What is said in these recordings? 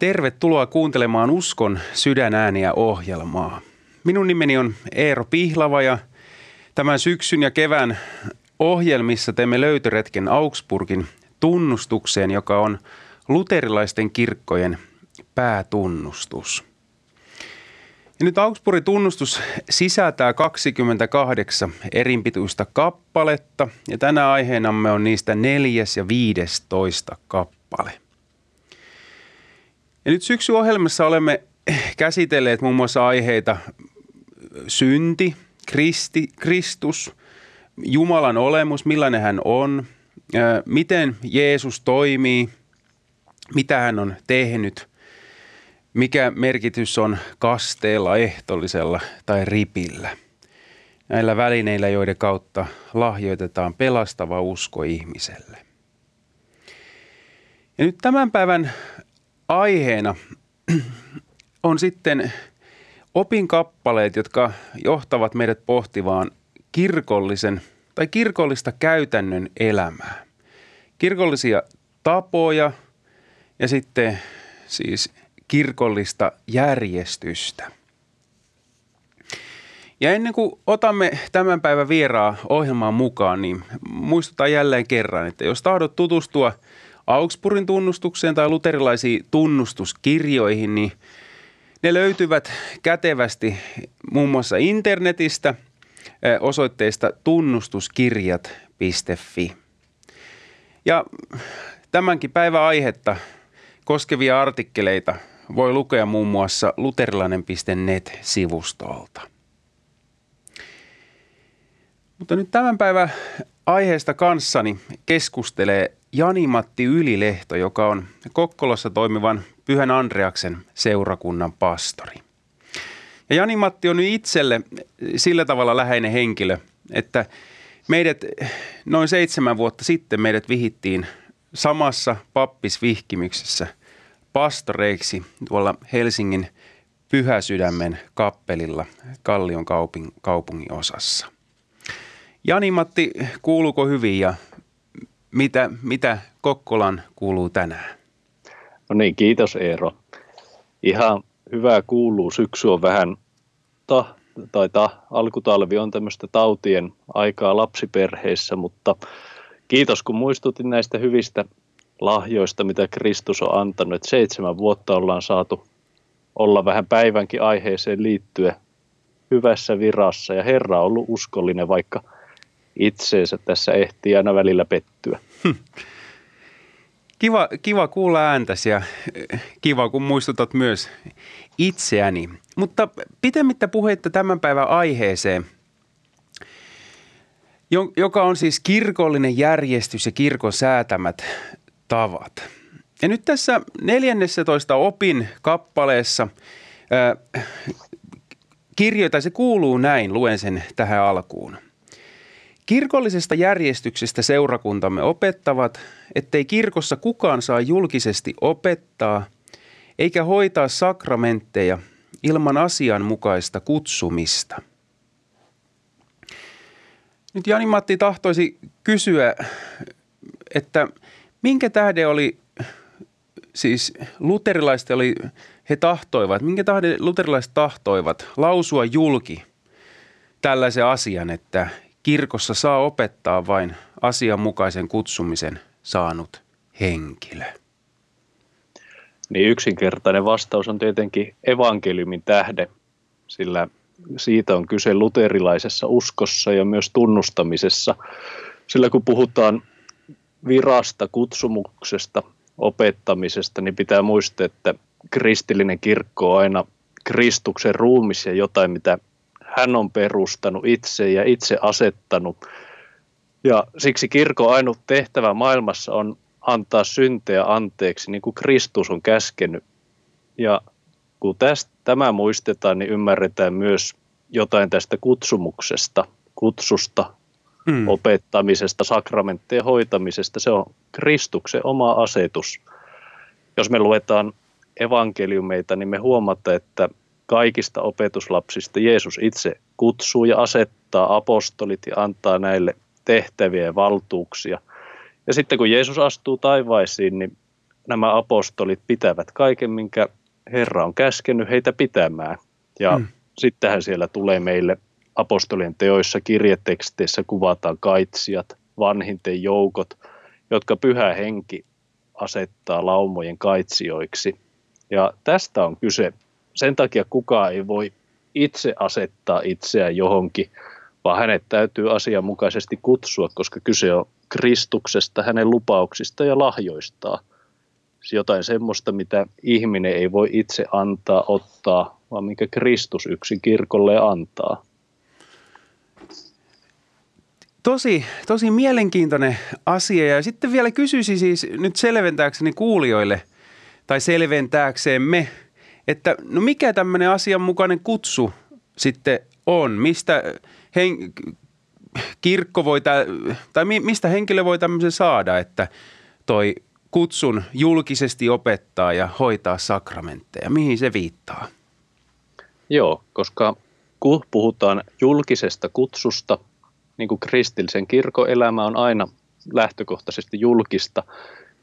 Tervetuloa kuuntelemaan Uskon sydänääniä ohjelmaa. Minun nimeni on Eero Pihlava ja tämän syksyn ja kevään ohjelmissa teemme löytöretken Augsburgin tunnustukseen, joka on luterilaisten kirkkojen päätunnustus. Ja nyt Augsburgin tunnustus sisältää 28 erinpituista kappaletta ja tänä aiheenamme on niistä neljäs ja viidestoista kappale. Ja nyt syksyohjelmassa olemme käsitelleet muun muassa aiheita synti, Kristi, Kristus, Jumalan olemus, millainen hän on, miten Jeesus toimii, mitä hän on tehnyt, mikä merkitys on kasteella, ehtollisella tai ripillä. Näillä välineillä, joiden kautta lahjoitetaan pelastava usko ihmiselle. Ja nyt tämän päivän aiheena on sitten opinkappaleet, jotka johtavat meidät pohtivaan kirkollisen tai kirkollista käytännön elämää. Kirkollisia tapoja ja sitten siis kirkollista järjestystä. Ja ennen kuin otamme tämän päivän vieraa ohjelmaan mukaan, niin muistutan jälleen kerran, että jos tahdot tutustua – Augsburgin tunnustukseen tai luterilaisiin tunnustuskirjoihin, niin ne löytyvät kätevästi muun muassa internetistä osoitteesta tunnustuskirjat.fi. Ja tämänkin päivän aihetta koskevia artikkeleita voi lukea muun muassa luterilainen.net-sivustolta. Mutta nyt tämän päivän aiheesta kanssani keskustelee Jani-Matti Ylilehto, joka on Kokkolassa toimivan Pyhän Andreaksen seurakunnan pastori. Ja Jani-Matti on nyt itselle sillä tavalla läheinen henkilö, että meidät noin seitsemän vuotta sitten meidät vihittiin samassa pappisvihkimyksessä pastoreiksi tuolla Helsingin Pyhäsydämen kappelilla Kallion kaupungin osassa. Jani-Matti, kuuluuko hyvin ja mitä, mitä Kokkolan kuuluu tänään? No niin, kiitos Eero. Ihan hyvää kuuluu. Syksy on vähän, ta, tai ta, alkutalvi on tämmöistä tautien aikaa lapsiperheissä, mutta kiitos kun muistutin näistä hyvistä lahjoista, mitä Kristus on antanut. Että seitsemän vuotta ollaan saatu olla vähän päivänkin aiheeseen liittyen hyvässä virassa ja Herra on ollut uskollinen, vaikka – itseensä tässä ehtii aina välillä pettyä. Hm. Kiva, kiva kuulla ääntäsi ja kiva, kun muistutat myös itseäni. Mutta pitemmittä puheitta tämän päivän aiheeseen, joka on siis kirkollinen järjestys ja kirkon säätämät tavat. Ja nyt tässä 14 opin kappaleessa kirjoita, se kuuluu näin, luen sen tähän alkuun – Kirkollisesta järjestyksestä seurakuntamme opettavat, ettei kirkossa kukaan saa julkisesti opettaa eikä hoitaa sakramentteja ilman asianmukaista kutsumista. Nyt Jani-Matti tahtoisi kysyä, että minkä tähden oli, siis luterilaiset oli, he tahtoivat, minkä tähden luterilaiset tahtoivat lausua julki tällaisen asian, että kirkossa saa opettaa vain asianmukaisen kutsumisen saanut henkilö? Niin yksinkertainen vastaus on tietenkin evankeliumin tähde, sillä siitä on kyse luterilaisessa uskossa ja myös tunnustamisessa. Sillä kun puhutaan virasta, kutsumuksesta, opettamisesta, niin pitää muistaa, että kristillinen kirkko on aina Kristuksen ruumis ja jotain, mitä hän on perustanut itse ja itse asettanut. Ja siksi kirkon ainut tehtävä maailmassa on antaa synteä anteeksi, niin kuin Kristus on käskenyt. Ja kun tästä, tämä muistetaan, niin ymmärretään myös jotain tästä kutsumuksesta, kutsusta, mm. opettamisesta, sakramenttien hoitamisesta. Se on Kristuksen oma asetus. Jos me luetaan evankeliumeita, niin me huomataan, että kaikista opetuslapsista Jeesus itse kutsuu ja asettaa apostolit ja antaa näille tehtäviä ja valtuuksia. Ja sitten kun Jeesus astuu taivaisiin, niin nämä apostolit pitävät kaiken, minkä Herra on käskenyt heitä pitämään. Ja mm. sittenhän siellä tulee meille apostolien teoissa, kirjeteksteissä kuvataan kaitsijat, vanhinten joukot, jotka pyhä henki asettaa laumojen kaitsijoiksi. Ja tästä on kyse. Sen takia kukaan ei voi itse asettaa itseään johonkin, vaan hänet täytyy asianmukaisesti kutsua, koska kyse on Kristuksesta, hänen lupauksista ja lahjoistaan. Jotain semmoista, mitä ihminen ei voi itse antaa, ottaa, vaan mikä Kristus yksin kirkolle antaa. Tosi, tosi mielenkiintoinen asia ja sitten vielä kysyisin siis nyt selventääkseni kuulijoille tai selventääksemme, että no mikä tämmöinen asianmukainen kutsu sitten on, mistä hen, kirkko voi, tä, tai mistä henkilö voi tämmöisen saada, että toi kutsun julkisesti opettaa ja hoitaa sakramentteja, mihin se viittaa? Joo, koska kun puhutaan julkisesta kutsusta, niin kuin kristillisen kirkoelämä on aina lähtökohtaisesti julkista,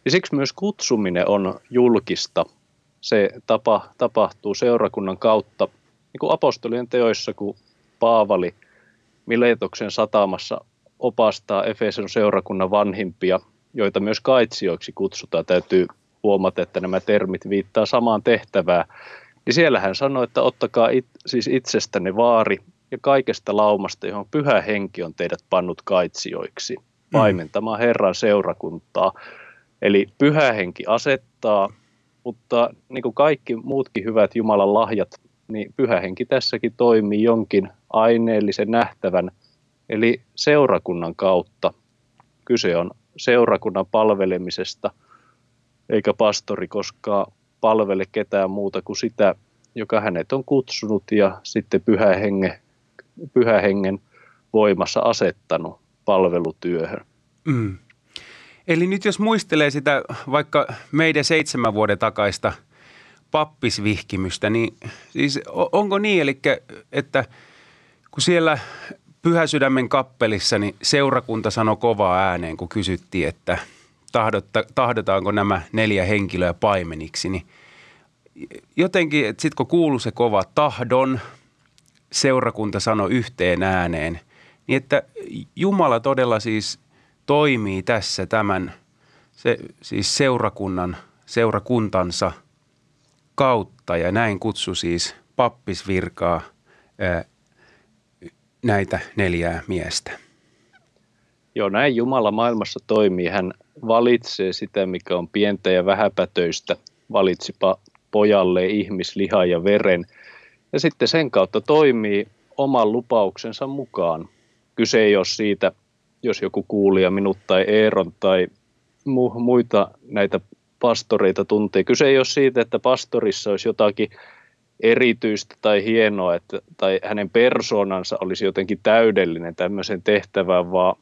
niin siksi myös kutsuminen on julkista. Se tapa, tapahtuu seurakunnan kautta, niin kuin apostolien teoissa, kun Paavali Miletoksen satamassa opastaa Efeson seurakunnan vanhimpia, joita myös kaitsijoiksi kutsutaan. Täytyy huomata, että nämä termit viittaa samaan tehtävään. Niin siellä hän sanoi, että ottakaa it, siis itsestänne vaari ja kaikesta laumasta, johon pyhä henki on teidät pannut kaitsijoiksi, paimentamaan Herran seurakuntaa. Eli pyhä henki asettaa, mutta niin kuin kaikki muutkin hyvät Jumalan lahjat, niin pyhä henki tässäkin toimii jonkin aineellisen nähtävän, eli seurakunnan kautta. Kyse on seurakunnan palvelemisesta, eikä pastori koskaan palvele ketään muuta kuin sitä, joka hänet on kutsunut ja sitten pyhä hengen pyhä hengen voimassa asettanut palvelutyöhön. Mm. Eli nyt jos muistelee sitä vaikka meidän seitsemän vuoden takaista pappisvihkimystä, niin siis onko niin, eli että kun siellä Pyhäsydämen kappelissa, niin seurakunta sanoi kovaa ääneen, kun kysyttiin, että tahdotta, tahdotaanko nämä neljä henkilöä paimeniksi, niin jotenkin, että sitten kun kuuluu se kova tahdon, seurakunta sanoi yhteen ääneen, niin että Jumala todella siis toimii tässä tämän se, siis seurakunnan, seurakuntansa kautta ja näin kutsu siis pappisvirkaa ää, näitä neljää miestä. Joo, näin Jumala maailmassa toimii. Hän valitsee sitä, mikä on pientä ja vähäpätöistä. Valitsipa pojalle ihmisliha ja veren – ja sitten sen kautta toimii oman lupauksensa mukaan. Kyse ei ole siitä, jos joku kuulija minut tai Eeron tai mu- muita näitä pastoreita tuntee. Kyse ei ole siitä, että pastorissa olisi jotakin erityistä tai hienoa, että, tai hänen persoonansa olisi jotenkin täydellinen tämmöisen tehtävään, vaan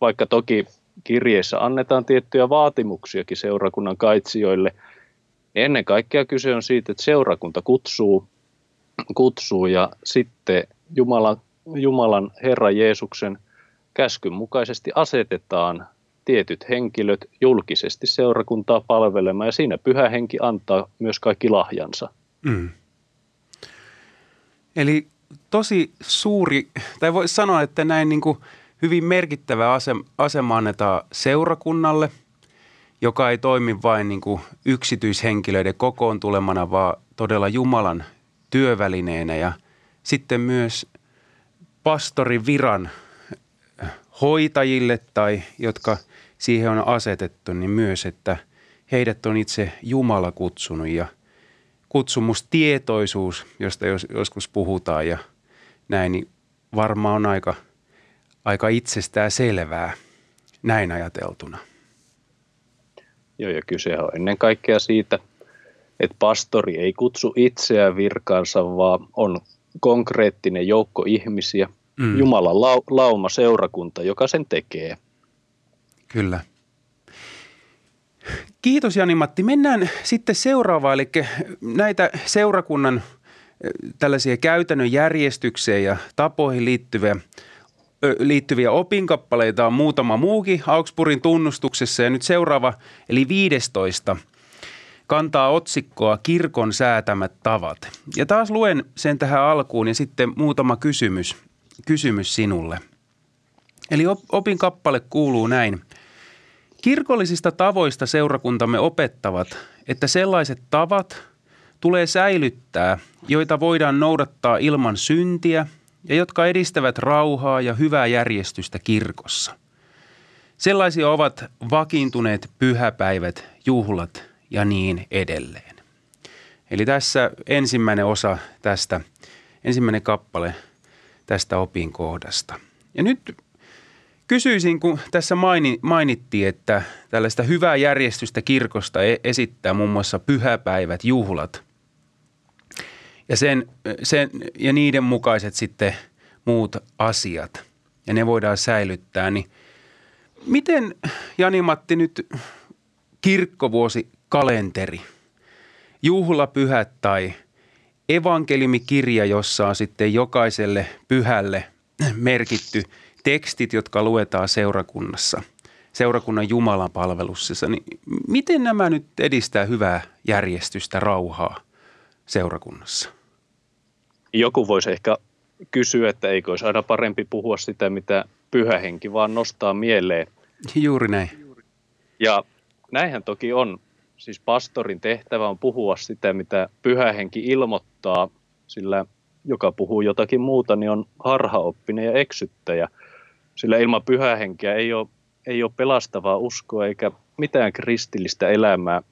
vaikka toki kirjeessä annetaan tiettyjä vaatimuksiakin seurakunnan kaitsijoille, niin ennen kaikkea kyse on siitä, että seurakunta kutsuu kutsuu ja sitten Jumalan, Jumalan Herra Jeesuksen käskyn mukaisesti asetetaan tietyt henkilöt julkisesti seurakuntaa palvelemaan ja siinä pyhä henki antaa myös kaikki lahjansa. Mm. Eli tosi suuri, tai voisi sanoa, että näin niin kuin hyvin merkittävä asema annetaan seurakunnalle, joka ei toimi vain niin kuin yksityishenkilöiden kokoon tulemana, vaan todella Jumalan työvälineenä ja sitten myös pastorin viran hoitajille tai jotka siihen on asetettu, niin myös, että heidät on itse Jumala kutsunut ja kutsumustietoisuus, josta jos, joskus puhutaan ja näin, niin varmaan on aika, aika itsestään selvää näin ajateltuna. Joo, ja kyse on ennen kaikkea siitä – että pastori ei kutsu itseään virkaansa, vaan on konkreettinen joukko ihmisiä, mm. Jumalan lau- lauma seurakunta, joka sen tekee. Kyllä. Kiitos Jani-Matti. Mennään sitten seuraavaan, eli näitä seurakunnan tällaisia käytännön järjestykseen ja tapoihin liittyviä, liittyviä opinkappaleita on muutama muukin Augsburgin tunnustuksessa ja nyt seuraava, eli 15 kantaa otsikkoa Kirkon säätämät tavat. Ja taas luen sen tähän alkuun ja sitten muutama kysymys, kysymys sinulle. Eli opin kappale kuuluu näin. Kirkollisista tavoista seurakuntamme opettavat, että sellaiset tavat tulee säilyttää, joita voidaan noudattaa ilman syntiä ja jotka edistävät rauhaa ja hyvää järjestystä kirkossa. Sellaisia ovat vakiintuneet pyhäpäivät, juhlat ja niin edelleen. Eli tässä ensimmäinen osa tästä, ensimmäinen kappale tästä opinkohdasta. Ja nyt kysyisin, kun tässä mainittiin, että tällaista hyvää järjestystä kirkosta e-, esittää muun muassa pyhäpäivät, juhlat ja, sen, sen, ja niiden mukaiset sitten muut asiat ja ne voidaan säilyttää, niin miten Jani-Matti nyt kirkkovuosi kalenteri, juhlapyhät tai evankelimikirja, jossa on sitten jokaiselle pyhälle merkitty tekstit, jotka luetaan seurakunnassa, seurakunnan Jumalan palvelussa. Niin miten nämä nyt edistää hyvää järjestystä, rauhaa seurakunnassa? Joku voisi ehkä kysyä, että eikö olisi aina parempi puhua sitä, mitä pyhä henki vaan nostaa mieleen. Juuri näin. Ja näinhän toki on siis pastorin tehtävä on puhua sitä, mitä pyhä henki ilmoittaa, sillä joka puhuu jotakin muuta, niin on harhaoppinen ja eksyttäjä. Sillä ilman pyhää henkeä ei ole, ei ole pelastavaa uskoa eikä mitään kristillistä elämää.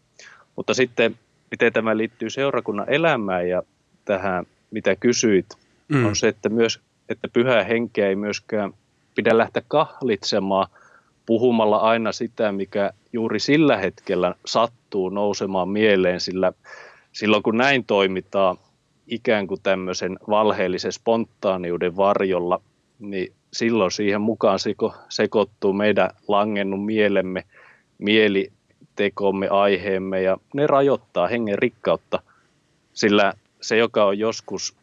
Mutta sitten, miten tämä liittyy seurakunnan elämään ja tähän, mitä kysyit, mm. on se, että myös että pyhää henkeä ei myöskään pidä lähteä kahlitsemaan – puhumalla aina sitä, mikä juuri sillä hetkellä sattuu nousemaan mieleen, sillä silloin kun näin toimitaan ikään kuin tämmöisen valheellisen spontaaniuden varjolla, niin silloin siihen mukaan sekoittuu meidän langennut mielemme, mielitekomme, aiheemme ja ne rajoittaa hengen rikkautta, sillä se, joka on joskus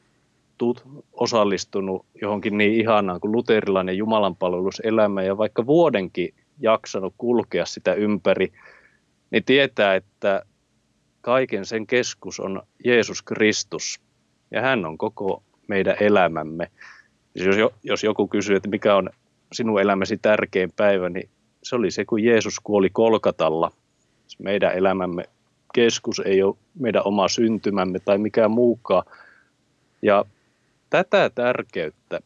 tut, osallistunut johonkin niin ihanaan kuin luterilainen jumalanpalveluselämä ja vaikka vuodenkin jaksanut kulkea sitä ympäri, niin tietää, että kaiken sen keskus on Jeesus Kristus ja hän on koko meidän elämämme. Jos, jos joku kysyy, että mikä on sinun elämäsi tärkein päivä, niin se oli se, kun Jeesus kuoli Kolkatalla. Meidän elämämme keskus ei ole meidän oma syntymämme tai mikään muukaan. Ja tätä tärkeyttä,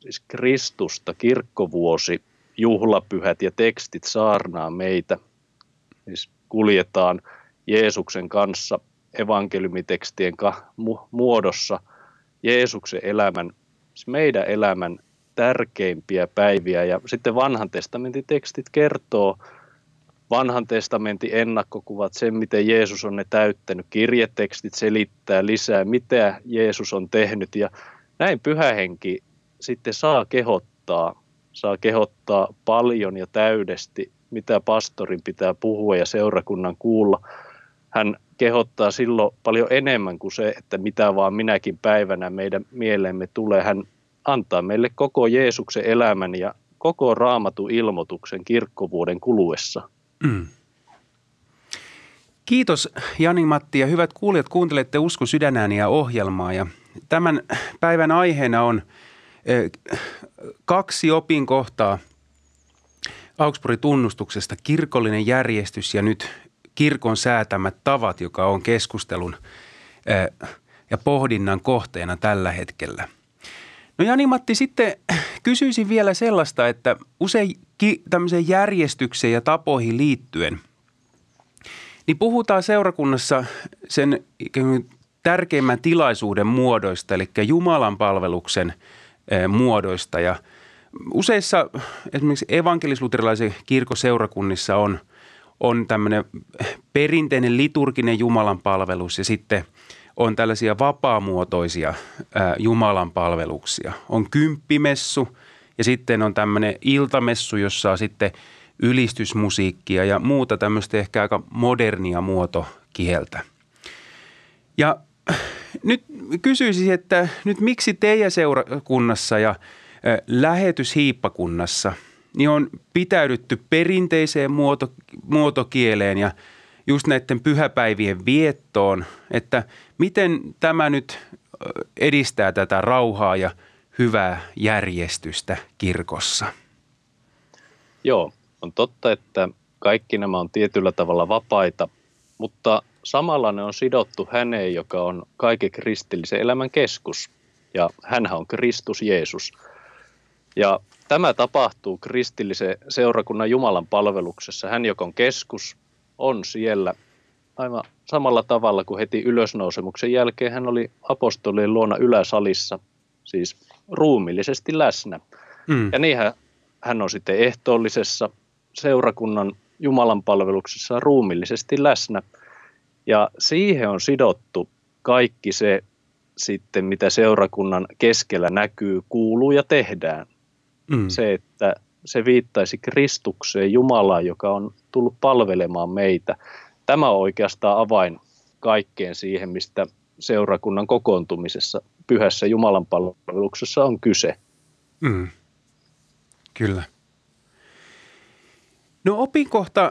siis Kristusta, kirkkovuosi, juhlapyhät ja tekstit saarnaa meitä. Siis kuljetaan Jeesuksen kanssa evankeliumitekstien muodossa Jeesuksen elämän, meidän elämän tärkeimpiä päiviä. Ja sitten vanhan testamentin tekstit kertoo, vanhan testamentin ennakkokuvat, sen miten Jeesus on ne täyttänyt. Kirjetekstit selittää lisää, mitä Jeesus on tehnyt ja näin pyhähenki sitten saa kehottaa, saa kehottaa paljon ja täydesti, mitä pastorin pitää puhua ja seurakunnan kuulla. Hän kehottaa silloin paljon enemmän kuin se, että mitä vaan minäkin päivänä meidän mieleemme tulee. Hän antaa meille koko Jeesuksen elämän ja koko raamatu ilmoituksen kirkkovuoden kuluessa. Mm. Kiitos Jani-Matti ja hyvät kuulijat, kuuntelette Usko sydänääniä ohjelmaa ja Tämän päivän aiheena on kaksi opinkohtaa Augsburgin tunnustuksesta, kirkollinen järjestys ja nyt kirkon säätämät tavat, joka on keskustelun ja pohdinnan kohteena tällä hetkellä. No Jani-Matti, sitten kysyisin vielä sellaista, että usein tämmöiseen järjestykseen ja tapoihin liittyen, niin puhutaan seurakunnassa sen tärkeimmän tilaisuuden muodoista, eli Jumalan palveluksen eh, muodoista. Ja useissa esimerkiksi evankelisluterilaisen kirkoseurakunnissa on, on tämmöinen perinteinen liturginen Jumalan palvelus ja sitten on tällaisia vapaamuotoisia eh, Jumalan palveluksia. On kymppimessu ja sitten on tämmöinen iltamessu, jossa on sitten ylistysmusiikkia ja muuta tämmöistä ehkä aika modernia muotokieltä. Ja nyt kysyisin, että nyt miksi teidän seurakunnassa ja lähetyshiippakunnassa niin on pitäydytty perinteiseen muoto, muotokieleen ja, just näiden pyhäpäivien viettoon, että miten tämä nyt edistää tätä rauhaa ja hyvää järjestystä kirkossa? Joo, on totta, että kaikki nämä on tietyllä tavalla vapaita, mutta samalla ne on sidottu häneen, joka on kaiken kristillisen elämän keskus. Ja hän on Kristus Jeesus. Ja tämä tapahtuu kristillisen seurakunnan Jumalan palveluksessa. Hän, joka on keskus, on siellä aivan samalla tavalla kuin heti ylösnousemuksen jälkeen hän oli apostolien luona yläsalissa, siis ruumillisesti läsnä. Mm. Ja niinhän hän on sitten ehtoollisessa seurakunnan Jumalan palveluksessa ruumillisesti läsnä. Ja siihen on sidottu kaikki se sitten, mitä seurakunnan keskellä näkyy, kuuluu ja tehdään. Mm. Se, että se viittaisi Kristukseen, Jumalaan, joka on tullut palvelemaan meitä. Tämä on oikeastaan avain kaikkeen siihen, mistä seurakunnan kokoontumisessa, pyhässä Jumalan palveluksessa on kyse. Mm. Kyllä. No opinkohta,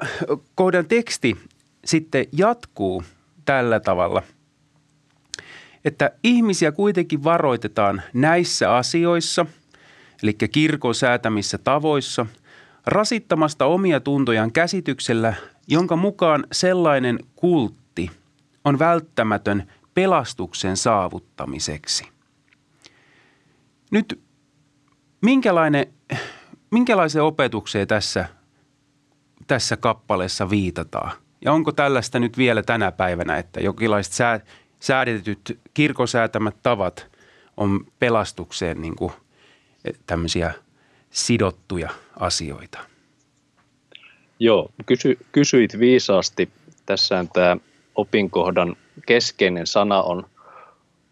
kohdan teksti sitten jatkuu tällä tavalla, että ihmisiä kuitenkin varoitetaan näissä asioissa, eli kirkon säätämissä tavoissa, rasittamasta omia tuntojaan käsityksellä, jonka mukaan sellainen kultti on välttämätön pelastuksen saavuttamiseksi. Nyt minkälainen, minkälaiseen opetukseen tässä, tässä kappaleessa viitataan? Ja onko tällaista nyt vielä tänä päivänä, että jokinlaiset sää, säädetyt kirkosäätämät tavat on pelastukseen niin kuin tämmöisiä sidottuja asioita? Joo, kysy, kysyit viisaasti. Tässä tämä opinkohdan keskeinen sana on,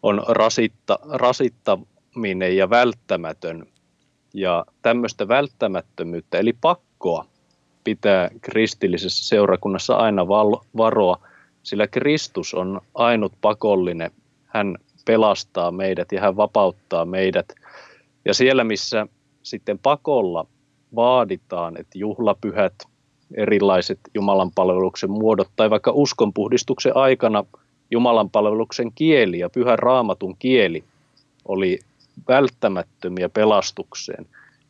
on rasitta, rasittaminen ja välttämätön. Ja tämmöistä välttämättömyyttä, eli pakkoa, pitää kristillisessä seurakunnassa aina varoa, sillä Kristus on ainut pakollinen. Hän pelastaa meidät ja hän vapauttaa meidät. Ja siellä, missä sitten pakolla vaaditaan, että juhlapyhät, erilaiset Jumalan palveluksen muodot tai vaikka uskonpuhdistuksen aikana Jumalan palveluksen kieli ja pyhän raamatun kieli oli välttämättömiä pelastukseen.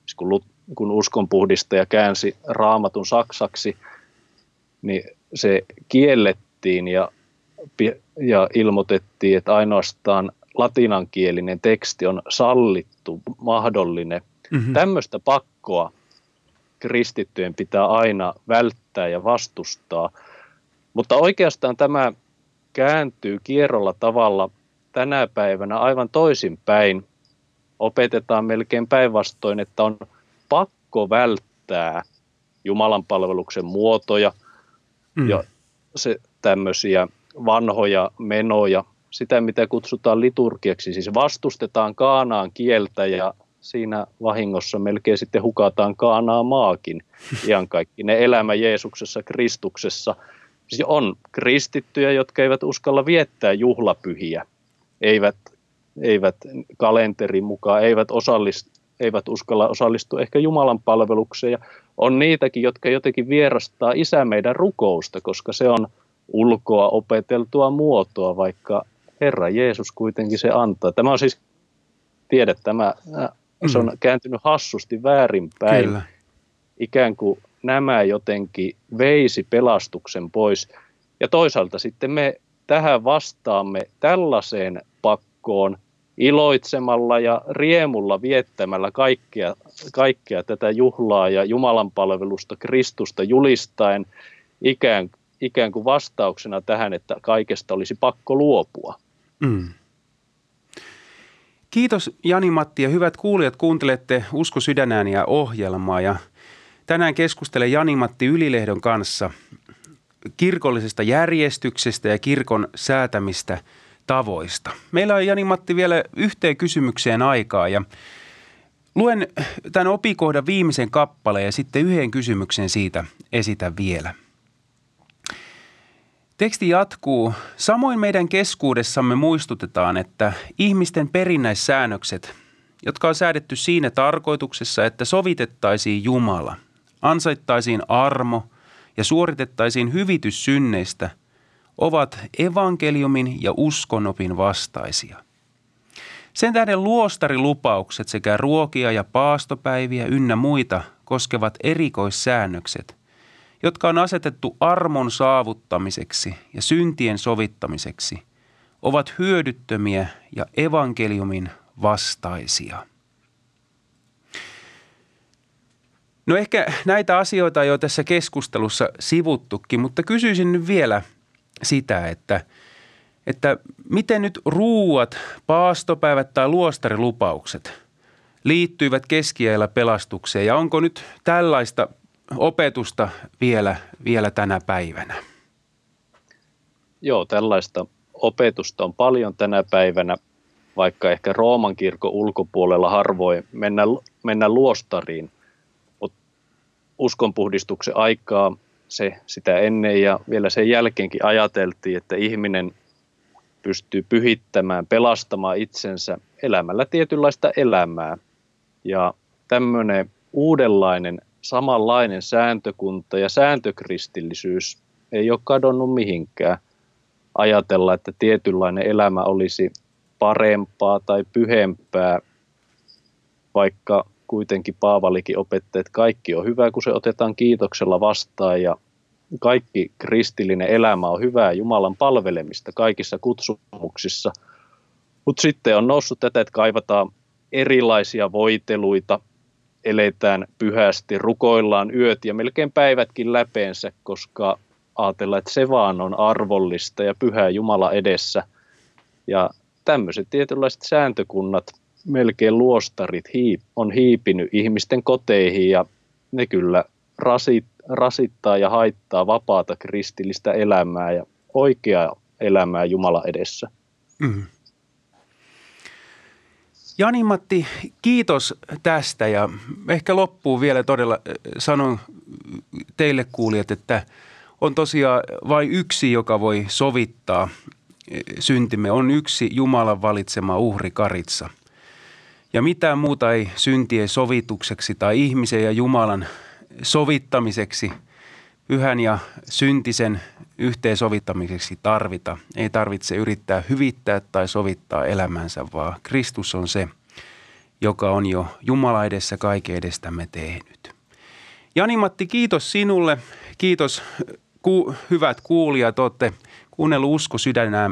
Siis kun, kun uskonpuhdistaja käänsi raamatun saksaksi, niin se kiellettiin ja, ja ilmoitettiin, että ainoastaan latinankielinen teksti on sallittu, mahdollinen. Mm-hmm. Tämmöistä pakkoa kristittyjen pitää aina välttää ja vastustaa. Mutta oikeastaan tämä kääntyy kierrolla tavalla tänä päivänä aivan toisinpäin. Opetetaan melkein päinvastoin, että on pakko välttää Jumalan palveluksen muotoja mm. ja se, tämmöisiä vanhoja menoja, sitä mitä kutsutaan liturgiaksi, siis vastustetaan kaanaan kieltä ja siinä vahingossa melkein sitten hukataan kaanaa maakin. Ihan kaikki ne elämä Jeesuksessa, Kristuksessa. Siis on kristittyjä, jotka eivät uskalla viettää juhlapyhiä, eivät, eivät kalenterin mukaan, eivät, osallist, eivät uskalla osallistua ehkä Jumalan palvelukseen. Ja on niitäkin, jotka jotenkin vierastaa isä meidän rukousta, koska se on ulkoa opeteltua muotoa, vaikka Herra Jeesus kuitenkin se antaa. Tämä on siis tiedä, tämä se on mm. kääntynyt hassusti väärinpäin. Kyllä. Ikään kuin nämä jotenkin veisi pelastuksen pois. Ja toisaalta sitten me tähän vastaamme tällaiseen pakkoon iloitsemalla ja riemulla viettämällä kaikkea, kaikkea tätä juhlaa ja Jumalan palvelusta Kristusta julistaen ikään, ikään kuin vastauksena tähän, että kaikesta olisi pakko luopua. Mm. Kiitos Jani-Matti ja hyvät kuulijat, kuuntelette Usko sydänääniä ohjelmaa ja tänään keskustelen Jani-Matti Ylilehdon kanssa kirkollisesta järjestyksestä ja kirkon säätämistä tavoista. Meillä on Jani-Matti vielä yhteen kysymykseen aikaa ja luen tämän opikohdan viimeisen kappaleen ja sitten yhden kysymyksen siitä esitän vielä. Teksti jatkuu. Samoin meidän keskuudessamme muistutetaan, että ihmisten perinnäissäännökset, jotka on säädetty siinä tarkoituksessa, että sovitettaisiin Jumala, ansaittaisiin armo ja suoritettaisiin hyvitys synneistä, ovat evankeliumin ja uskonopin vastaisia. Sen tähden luostarilupaukset sekä ruokia ja paastopäiviä ynnä muita koskevat erikoissäännökset, jotka on asetettu armon saavuttamiseksi ja syntien sovittamiseksi, ovat hyödyttömiä ja evankeliumin vastaisia. No ehkä näitä asioita on jo tässä keskustelussa sivuttukin, mutta kysyisin nyt vielä sitä, että, että miten nyt ruuat, paastopäivät tai luostarilupaukset liittyivät keskiajalla pelastukseen ja onko nyt tällaista opetusta vielä, vielä tänä päivänä? Joo, tällaista opetusta on paljon tänä päivänä, vaikka ehkä Rooman kirkon ulkopuolella harvoin mennä, mennä luostariin – uskonpuhdistuksen aikaa se, sitä ennen ja vielä sen jälkeenkin ajateltiin, että ihminen pystyy pyhittämään, pelastamaan itsensä elämällä tietynlaista elämää. Ja tämmöinen uudenlainen, samanlainen sääntökunta ja sääntökristillisyys ei ole kadonnut mihinkään. Ajatella, että tietynlainen elämä olisi parempaa tai pyhempää, vaikka kuitenkin Paavalikin opetti, että kaikki on hyvä, kun se otetaan kiitoksella vastaan ja kaikki kristillinen elämä on hyvää Jumalan palvelemista kaikissa kutsumuksissa. Mutta sitten on noussut tätä, että kaivataan erilaisia voiteluita, eletään pyhästi, rukoillaan yöt ja melkein päivätkin läpeensä, koska ajatellaan, että se vaan on arvollista ja pyhää Jumala edessä. Ja tämmöiset tietynlaiset sääntökunnat – melkein luostarit on hiipinyt ihmisten koteihin ja ne kyllä rasit, rasittaa ja haittaa vapaata kristillistä elämää ja oikeaa elämää Jumala edessä. Mm. Jani-Matti, kiitos tästä ja ehkä loppuun vielä todella äh, sanon teille kuulijat, että on tosiaan vain yksi, joka voi sovittaa äh, syntimme. On yksi Jumalan valitsema uhri karitsa – ja mitään muuta ei syntien sovitukseksi tai ihmisen ja Jumalan sovittamiseksi, pyhän ja syntisen yhteensovittamiseksi tarvita. Ei tarvitse yrittää hyvittää tai sovittaa elämänsä, vaan Kristus on se, joka on jo Jumala edessä kaiken edestämme tehnyt. Jani-Matti, kiitos sinulle. Kiitos ku, hyvät kuulijat, olette kuunnellut Usko, sydänää,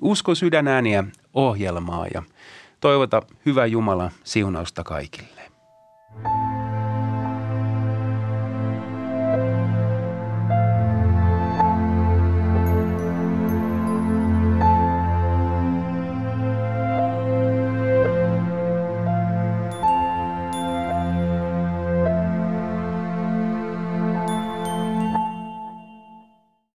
Usko sydänääniä ohjelmaa ja – Toivota hyvää Jumala siunausta kaikille.